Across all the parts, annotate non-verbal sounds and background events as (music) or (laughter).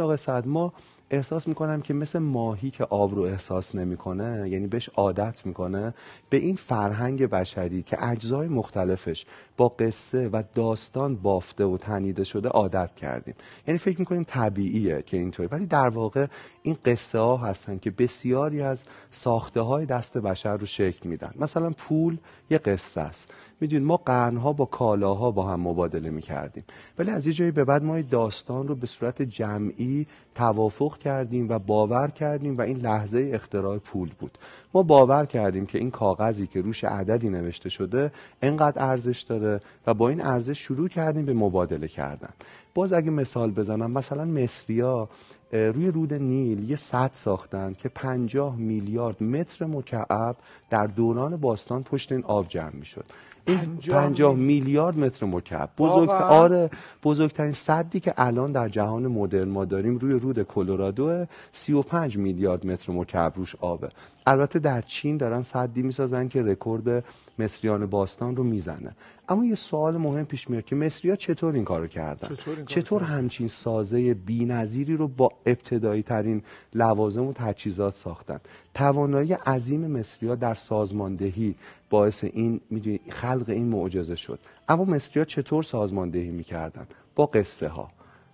آقای سعد ما احساس می‌کنم که مثل ماهی که آب رو احساس نمی‌کنه یعنی بهش عادت می‌کنه به این فرهنگ بشری که اجزای مختلفش با قصه و داستان بافته و تنیده شده عادت کردیم. یعنی فکر می‌کنیم طبیعیه که اینطوری. ولی در واقع این قصه ها هستن که بسیاری از ساخته های دست بشر رو شکل میدن. مثلا پول یه قصه است. می‌دونید ما قرنها با کالاها با هم مبادله می‌کردیم. ولی از یه جایی به بعد ما داستان رو به صورت جمعی توافق کردیم و باور کردیم و این لحظه اختراع پول بود. ما باور کردیم که این کاغذی که روش عددی نوشته شده انقدر ارزش داره و با این ارزش شروع کردیم به مبادله کردن. باز اگه مثال بزنم مثلا مصریا روی رود نیل یه سد ساختن که 50 میلیارد متر مکعب در دوران باستان پشت این آب جمع می‌شد. این 50 میلیارد متر مکعب. بزرگ آره بزرگترین صدی که الان در جهان مدرن ما داریم روی رود کلرادو 35 میلیارد متر مکعب روش آبه. البته در چین دارن صدی می‌سازن که رکورد مصریان باستان رو می‌زنه. اما یه سوال مهم پیش میاد که مصریا چطور این کارو کردن؟ چطور, چطور همچین سازه بی‌نظیری رو با ابتدایی ترین لوازم و تجهیزات ساختن؟ توانایی عظیم مصریا در سازماندهی باعث این می‌دونی خلق این معجزه شد. اما مصریا چطور سازماندهی می‌کردن؟ با قصه ها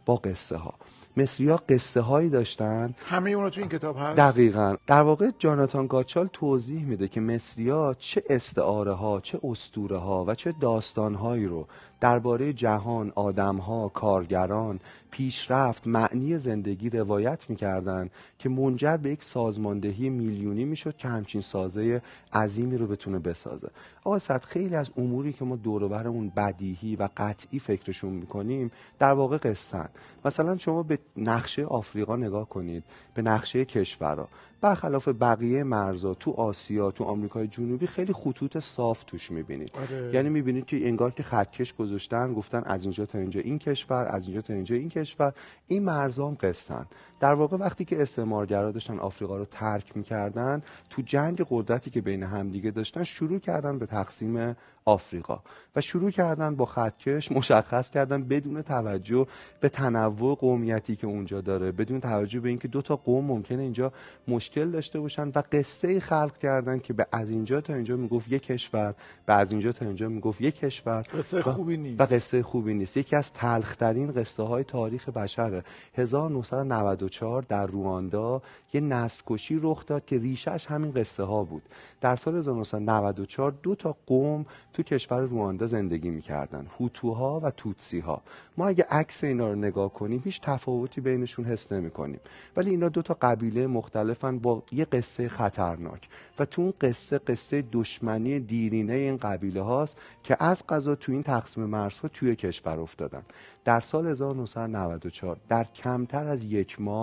با قصه ها مصری ها قصه هایی داشتن. همه اون تو این کتاب هست؟ دقیقا. در واقع جاناتان گاچال توضیح میده که مصری ها چه استعاره ها چه استوره ها و چه داستان هایی رو درباره جهان، آدمها، کارگران، پیشرفت، معنی زندگی روایت می‌کردن که منجر به یک سازماندهی میلیونی می‌شد که همچین سازه عظیمی رو بتونه بسازه. آقا خیلی از اموری که ما دورورمون بدیهی و قطعی فکرشون می‌کنیم در واقع قصن. مثلا شما به نقشه آفریقا نگاه کنید، به نقشه کشورها. برخلاف بقیه مرزا تو آسیا تو آمریکای جنوبی خیلی خطوط صاف توش می‌بینید. آره. یعنی می‌بینید که انگار که خطکش گذاشتن گفتن از اینجا تا اینجا این کشور از اینجا تا اینجا این کشور. این مرزا هم قصتن در واقع وقتی که استعمارگرا داشتن آفریقا رو ترک می‌کردن تو جنگ قدرتی که بین همدیگه داشتن شروع کردن به تقسیم آفریقا و شروع کردن با خطکش مشخص کردن بدون توجه به تنوع قومیتی که اونجا داره بدون توجه به اینکه دو تا قوم ممکنه اینجا مشکل داشته باشن و قصه خلق کردن که به از اینجا تا اینجا می‌گفت یک کشور به از اینجا تا اینجا می‌گفت یک کشور. قصه خوبی نیست. و قصه خوبی نیست. یکی از تلخترین قصه های تاریخ بشره 1994 در رواندا یه نسل کشی رخ داد که ریشش همین قصه ها بود. در سال 1994 دو تا قوم تو کشور رواندا زندگی می‌کردن هوتوها و توتسیها. ما اگه عکس اینا رو نگاه کنیم هیچ تفاوتی بینشون حس نمی‌کنیم. ولی اینا دو تا قبیله مختلفن با یه قصه خطرناک. و تو اون قصه قصه دشمنی دیرینه این قبیله هاست که از قضا تو این تقسیم مرزها توی کشور افتادن. در سال 1994 در کمتر از یک ماه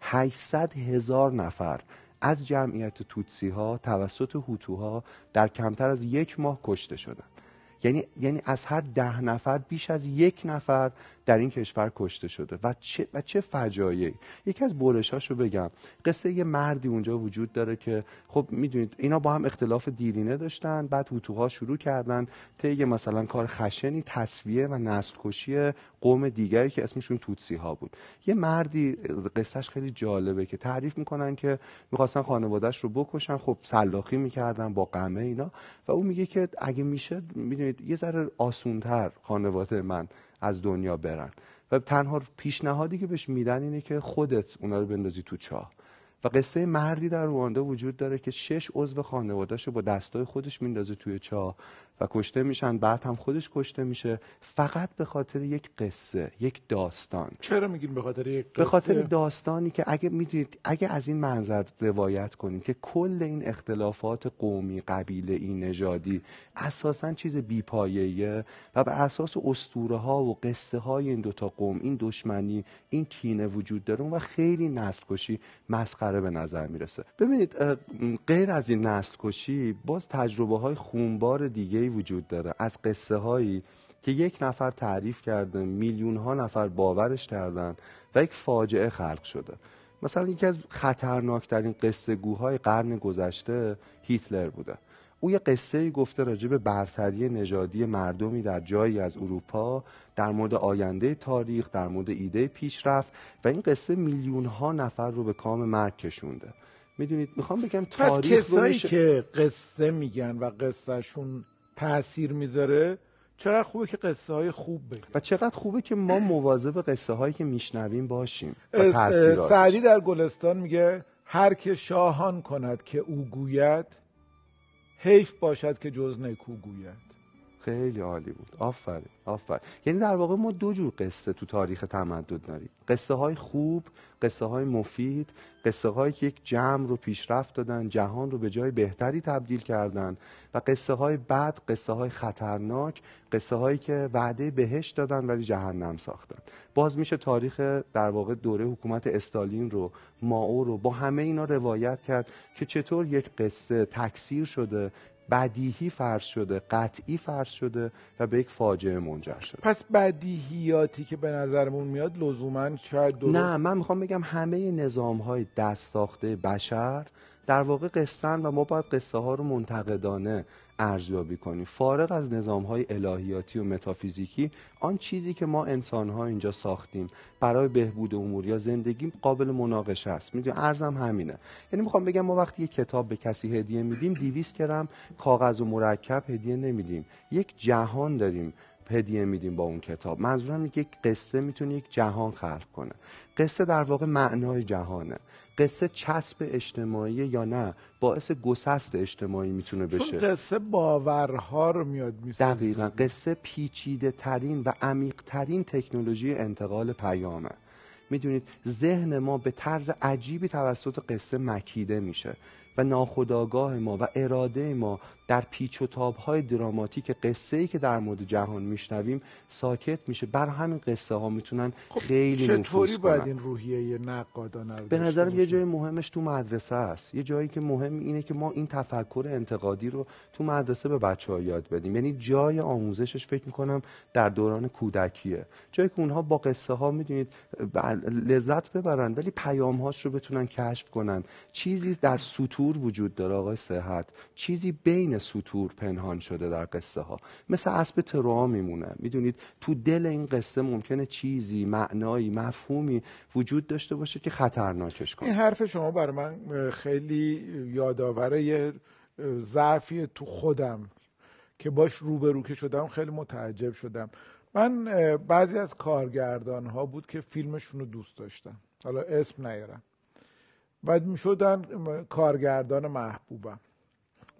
800 هزار نفر از جمعیت توتسی ها توسط هوتوها در کمتر از یک ماه کشته شدند. یعنی یعنی از هر ده نفر بیش از یک نفر در این کشور کشته شده. و چه و چه فجایعی؟ یکی از برشاشو بگم. قصه یه مردی اونجا وجود داره که خب می‌دونید اینا با هم اختلاف دیرینه داشتن بعد هوتوها شروع کردن. طی مثلا کار خشنی تصویه و نسل کشی قوم دیگری که اسمشون توتسی ها بود. یه مردی قصهش خیلی جالبه که تعریف می‌کنن که می‌خواستن خانوادهش رو بکشن. خب سلاخی می‌کردن با قمه اینا. و اون میگه که اگه میشه می‌دونید یه ذره آسونتر خانواده من. از دنیا برن. و تنها پیشنهادی که بهش میدن اینه که خودت اونا رو بندازی تو چاه. و قصه مردی در رواندا وجود داره که شش عضو خانوادهش رو با دستای خودش میندازه توی چاه. و کشته میشن بعد هم خودش کشته میشه. فقط به خاطر یک قصه یک داستان. چرا میگین به خاطر یک قصه به خاطر داستانی که اگه می‌دونید اگه از این منظر روایت کنیم که کل این اختلافات قومی قبیله این نژادی اساسا چیز بیپایه‌ایه و به اساس اسطوره ها و قصه های این دوتا قوم این دشمنی این کینه وجود داره و خیلی نسل کشی مسخره به نظر می‌رسه. ببینید غیر از این نسل کشی باز تجربه های خونبار دیگه وجود داره. از قصه هایی که یک نفر تعریف کرده میلیون ها نفر باورش کردن و یک فاجعه خلق شده. مثلا یکی از خطرناکترین قصه گوهای قرن گذشته هیتلر بوده. او یه قصه گفته راجع به برتری نژادی مردمی در جایی از اروپا در مورد آینده تاریخ در مورد ایده پیشرفت و این قصه میلیون ها نفر رو به کام مرگ کشونده. می‌دونید می‌خوام بگم تاریخ پس کسایی که قصه میگن و قصهشون تاثیر می‌ذاره چقدر خوبه که قصه های خوب بگن و چقدر خوبه که ما مواظب قصه هایی که میشنویم باشیم سعدی در گلستان میگه هر که شاهان کند که او گوید حیف باشد که جز نکو گوید. خیلی عالی بود. آفرین آفرین. یعنی در واقع ما دو جور قصه تو تاریخ تمدد داریم. قصه های خوب قصه های مفید قصه هایی که یک جمع رو پیشرفت دادن جهان رو به جای بهتری تبدیل کردن و قصه های بد قصه های خطرناک قصه هایی که وعده بهشت دادن ولی جهنم ساختن. باز میشه تاریخ در واقع دوره حکومت استالین رو ماو رو با همه اینا روایت کرد که چطور یک قصه تکثیر شده بدیهی فرض شده قطعی فرض شده و به یک فاجعه منجر شده. پس بدیهیاتی که به نظرمون میاد لزوما شاید درست نه من می‌خوام بگم همه نظام های دست ساخته بشر در واقع قصتن و ما باید قصه ها رو منتقدانه ارزیابی کنیم. فارغ از نظام های الهیاتی و متافیزیکی آن چیزی که ما انسان ها اینجا ساختیم برای بهبود امور یا زندگی قابل مناقشه است. می‌دونی ارزم همینه. یعنی می‌خوام بگم ما وقتی یک کتاب به کسی هدیه میدیم 200 گرم کاغذ و مرکب هدیه نمیدیم. یک جهان داریم هدیه میدیم با اون کتاب. منظورم یک قصه می‌تونه یک جهان خلق کنه. قصه در واقع معنای جهانه. قصه چسب اجتماعی یا نه باعث گسست اجتماعی می‌تونه بشه. چون قصه باورها رو میاد می‌سازه. دقیقا قصه پیچیده ترین و عمیق ترین تکنولوژی انتقال پیامه. می‌دونید ذهن ما به طرز عجیبی توسط قصه مکیده میشه. و ناخودآگاه ما و اراده ما در پیچ و تاب های دراماتیک قصه ای که در مورد جهان میشنویم ساکت میشه. بر همین قصه ها می‌تونن خب خیلی چطوری باید این روحیه نقادانه رو به نظرم یه جای مهمش تو مدرسه است. یه جایی که مهم اینه که ما این تفکر انتقادی رو تو مدرسه به بچه ها یاد بدیم. یعنی جای آموزشش فکر می‌کنم در دوران کودکیه. جایی که اونها با قصه ها می‌دونید لذت ببرن ولی پیام هاش رو بتونن کشف کنن. چیزی در سطور وجود داره آقای صحت. چیزی بین سطور پنهان شده در قصه ها مثل اسب تروا میمونه. می‌دونید تو دل این قصه ممکنه چیزی معنایی مفهومی وجود داشته باشه که خطرناکش کنه. این حرف شما برای من خیلی یادآور یه ضعفی تو خودم که باش روبرو که شدم خیلی متعجب شدم. من بعضی از کارگردان ها بود که فیلمشون رو دوست داشتم حالا اسم نیارم. و شدن کارگردان محبوبم.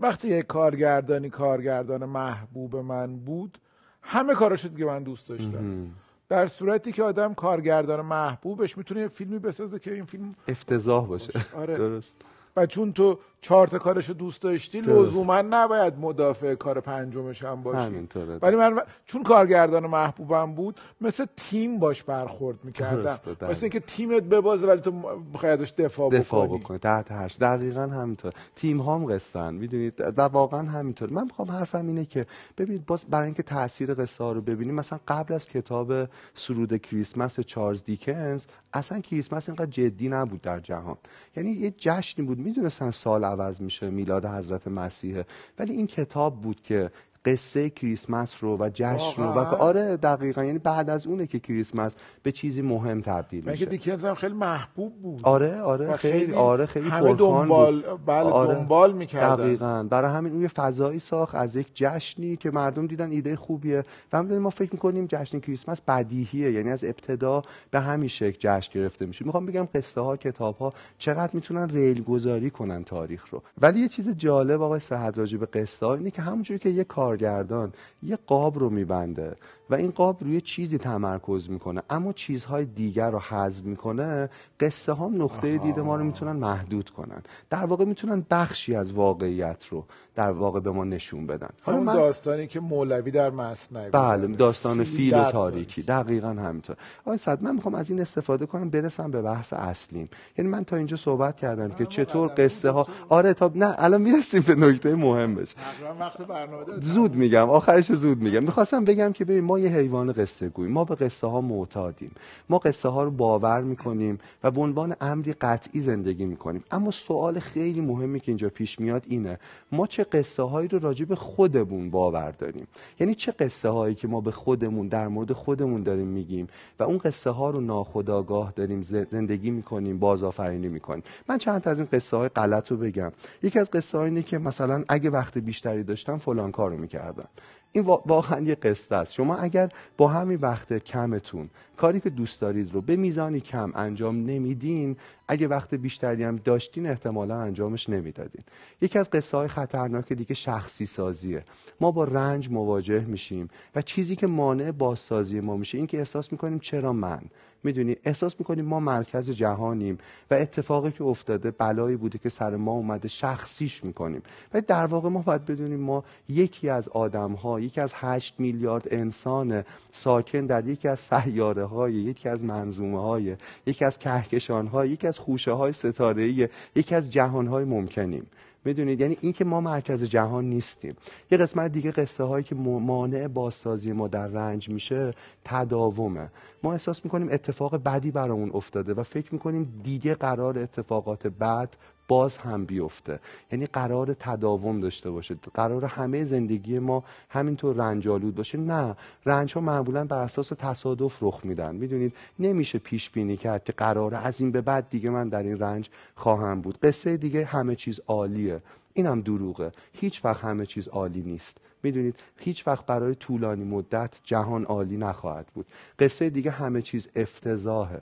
وقتی یک کارگردانی کارگردان محبوب من بود همه کاراشو دیگه من دوست داشتم. در صورتی که آدم کارگردان محبوبش می‌تونه یه فیلمی بسازه که این فیلم افتضاح باشه, باشه. آره. درست. و چون تو چهار تا کارشو دوست داشتی لزوما نباید مدافع کار پنجمش هم باشی. ولی من چون کارگردان محبوبم بود مثل تیم باش برخورد می‌کردم. مثل اینکه تیمت ببازه ولی تو بخوای ازش دفاع, دفاع بکنی. بکنی. تحت هرش دقیقا همینطور. تیم هام قصن می‌دونید؟ و واقعا همینطور من می‌خوام حرفم اینه که ببینید باز برای اینکه تاثیر قصه ها رو ببینیم مثلا قبل از کتاب سرود کریسمس چارلز دیکنز اصلا کریسمس اینقدر جدی نبود در جهان. یعنی یه جشنی بود. می‌دونستن سال عوض میشه میلاد حضرت مسیحه. ولی این کتاب بود که قصه کریسمس رو و جشن رو. و آره دقیقا. یعنی بعد از اونه که کریسمس به چیزی مهم تبدیل میشه. دیکنز هم خیلی محبوب بود. آره آره خیلی, آره خیلی همه دنبال بود. بله آره. دنبال می‌کردن. دقیقا. برای همین اون یه فضایی ساخت از یک جشنی که مردم دیدن ایده خوبیه. و ما فکر می‌کنیم جشن کریسمس بدیهیه. یعنی از ابتدا به همین شکل جشن گرفته میشه. می‌خوام بگم قصه ها کتاب ها چقدر می‌تونن ریل گذاری کنن تاریخ رو. ولی یه چیز جالب آقای صحت راجع به قصه ها اینه که همونجوری که یه کارگردان یه قاب رو میبنده. و این قاب روی چیزی تمرکز می‌کنه. اما چیزهای دیگر رو حذف می‌کنه قصه ها نقطه دید ما رو می‌تونن محدود کنن. در واقع می‌تونن بخشی از واقعیت رو در واقع به ما نشون بدن. همون من... داستانی که مولوی در مصنوی بله داستان فیل و تاریکی. دقیقا همینطور. آقای صد من می‌خوام از این استفاده کنم برسم به بحث اصلیم. یعنی من تا اینجا صحبت کردم که چطور قصه ها آره تا نه الان می‌رسیم به نکته مهمش وقت برنامه زود میگم آخرش زود میگم. می‌خواستم بگم که ببین ما یه حیوان قصه گوی. ما به قصه ها معتادیم. ما قصه ها رو باور می‌کنیم و به عنوان امری قطعی زندگی می‌کنیم. اما سوال خیلی مهمی که اینجا پیش میاد اینه ما چه قصه هایی رو راجع به خودمون باور داریم؟ یعنی چه قصه هایی که ما به خودمون در مورد خودمون داریم میگیم و اون قصه ها رو ناخودآگاه داریم زندگی می‌کنیم بازآفرینی می‌کنیم. من چند تا از این قصه های غلط رو بگم. یکی از قصه اینه که مثلا اگه وقت بیشتری داشتم فلان کارو می‌کردم. این واقعا یه قصه است. شما اگر با همین وقت کمتون کاری که دوست دارید رو به میزانی کم انجام نمیدین. اگه وقت بیشتری هم داشتین احتمالا انجامش نمی‌دادین. یکی از قصه های خطرناک دیگه شخصی سازیه. ما با رنج مواجه میشیم و چیزی که مانع بازسازی ما میشه این که احساس می‌کنیم چرا من؟ می‌دونی احساس می‌کنیم ما مرکز جهانیم و اتفاقی که افتاده بلایی بوده که سر ما اومده شخصیش می‌کنیم. و در واقع ما باید بدونیم ما یکی از آدم ها یکی از هشت میلیارد انسان ساکن در یکی از سیاره های یکی از منظومه های یکی از کهکشان های یکی از خوشه های ستاره یکی از جهان های ممکنیم. می‌دونید؟ یعنی این که ما مرکز جهان نیستیم. یه قسمت دیگه قصه هایی که مانع بازسازی ما در رنج میشه تداومه. ما احساس می‌کنیم اتفاق بدی برامون افتاده و فکر می‌کنیم دیگه قرار اتفاقات بد باز هم بیفته. یعنی قرار تداوم داشته باشه. قرار همه زندگی ما همینطور رنجالود باشه. نه رنج ها معمولا بر اساس تصادف رخ میدن. می‌دونید نمیشه پیش بینی کرد که قراره از این به بعد دیگه من در این رنج خواهم بود. قصه دیگه همه چیز عالیه. اینم دروغه. هیچ وقت همه چیز عالی نیست. می‌دونید هیچ وقت برای طولانی مدت جهان عالی نخواهد بود. قصه دیگه همه چیز افتضاحه.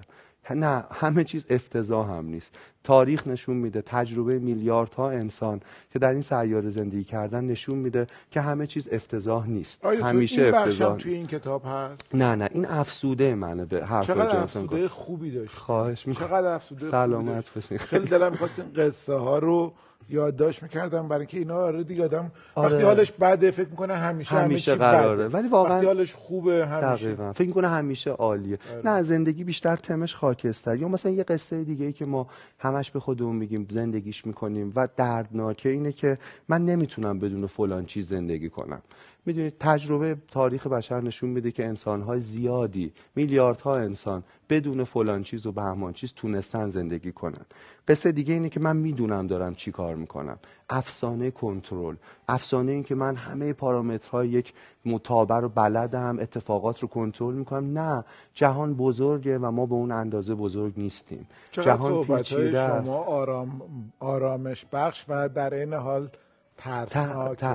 نه همه چیز افتضاح هم نیست. تاریخ نشون میده تجربه میلیاردها انسان که در این سیاره زندگی کردن نشون میده که همه چیز افتضاح نیست. همیشه این افتضاح توی این کتاب هست؟ نه نه این افسوده منه به حرف چقدر افسوده خوبی داشت خواهش می‌کنم. چقدر افسوده سلامت باشین. خیلی دلم (laughs) می‌خواست این قصه ها رو یادداشت می‌کردم برای اینکه اینا آره دیگه آدم آره. وقتی حالش بده فکر می‌کنه همیشه همیشه قراره. ولی واقعا وقتی حالش خوبه همیشه. دقیقا. فکر می‌کنه همیشه عالیه. آره. نه زندگی بیشتر تمش خاکستر یا مثلا یه قصه دیگه ای که ما همش به خودمون میگیم زندگیش می‌کنیم. و دردناکه اینه که من نمی‌تونم بدون فلان چیز زندگی کنم. می‌دونید تجربه تاریخ بشر نشون میده که انسانهای زیادی میلیاردها انسان بدون فلان چیز و بهمان چیز تونستن زندگی کنن. قصه دیگه اینه که من می‌دونم دارم چی کار می‌کنم. افسانه کنترل افسانه این که من همه پارامترهای یک متابر رو بلدم اتفاقات رو کنترل می‌کنم. نه جهان بزرگه و ما به اون اندازه بزرگ نیستیم. جهان پیچیده شما آرام آرامش بخش و در این حال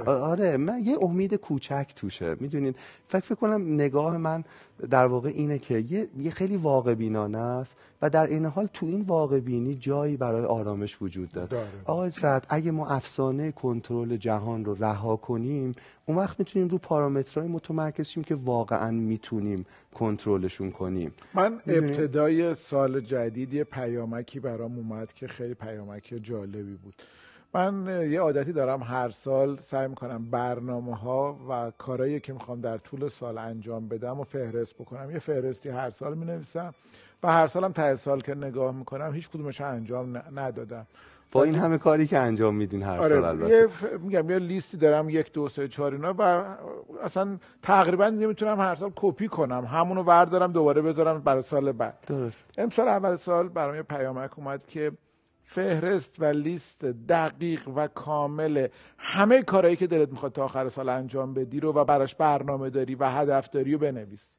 آره من یه امید کوچک توشه. می‌دونید فکر فکر کنم نگاه من در واقع اینه که یه, یه خیلی واقع بینانه است و در این حال تو این واقع بینی جایی برای آرامش وجود داره, داره. آقای سعد اگه ما افسانه کنترل جهان رو رها کنیم اون وقت می‌تونیم رو پارامترهای متمرکز شیم که واقعا می‌تونیم کنترلشون کنیم. من ابتدای سال جدید یه پیامکی برام اومد که خیلی پیامک جالبی بود. من یه عادتی دارم هر سال سعی می‌کنم برنامه ها و کارهایی که می‌خوام در طول سال انجام بدم و فهرست بکنم. یه فهرستی هر سال می نویسم و هر سالم ته سال که نگاه می‌کنم هیچ کدومش انجام ندادم. با این همه کاری که انجام میدین هر آره سال البته. یه میگم یه لیستی دارم یک دو سه چهار اینا و اصلا تقریبا می‌تونم هر سال کپی کنم. همونو بردارم دوباره بذارم برای سال بعد. درست. امسال اول سال برام یه پیامک اومد که فهرست و لیست دقیق و کامل همه کارهایی که دلت می‌خواد تا آخر سال انجام بدی رو و براش برنامه داری و هدف داری و بنویس.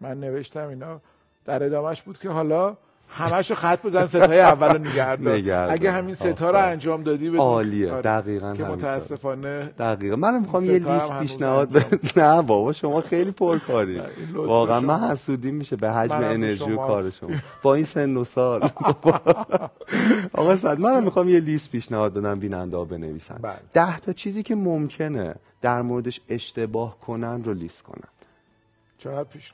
من نوشتم اینا در ادامهش بود که حالا همشو خط بزن ستای اول نگردار اگه همین ستا رو انجام دادی بدون عالیه. دقیقاً که متاسفانه دقیقاً. من می‌خوام یه لیست پیشنهاد نه بابا شما خیلی پرکاری. واقعا من حسودی میشه به حجم انرژی و کار شما. با این سن و سال. (laughs) آقا صد من می‌خوام یه لیست پیشنهاد بدم بیننده ها بنویسن. بله. ده تا چیزی که ممکنه در موردش اشتباه کنن رو لیست کنن.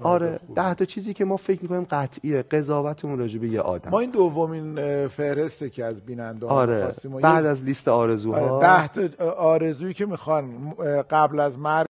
آره ده تا چیزی که ما فکر می‌کنیم قطعیه. قضاوتمون راجع به یه آدم. ما این دومین فهرسته که از بیننده آره. بعد از لیست آرزوها. آره ده تا آرزویی که می‌خوان قبل از مرگ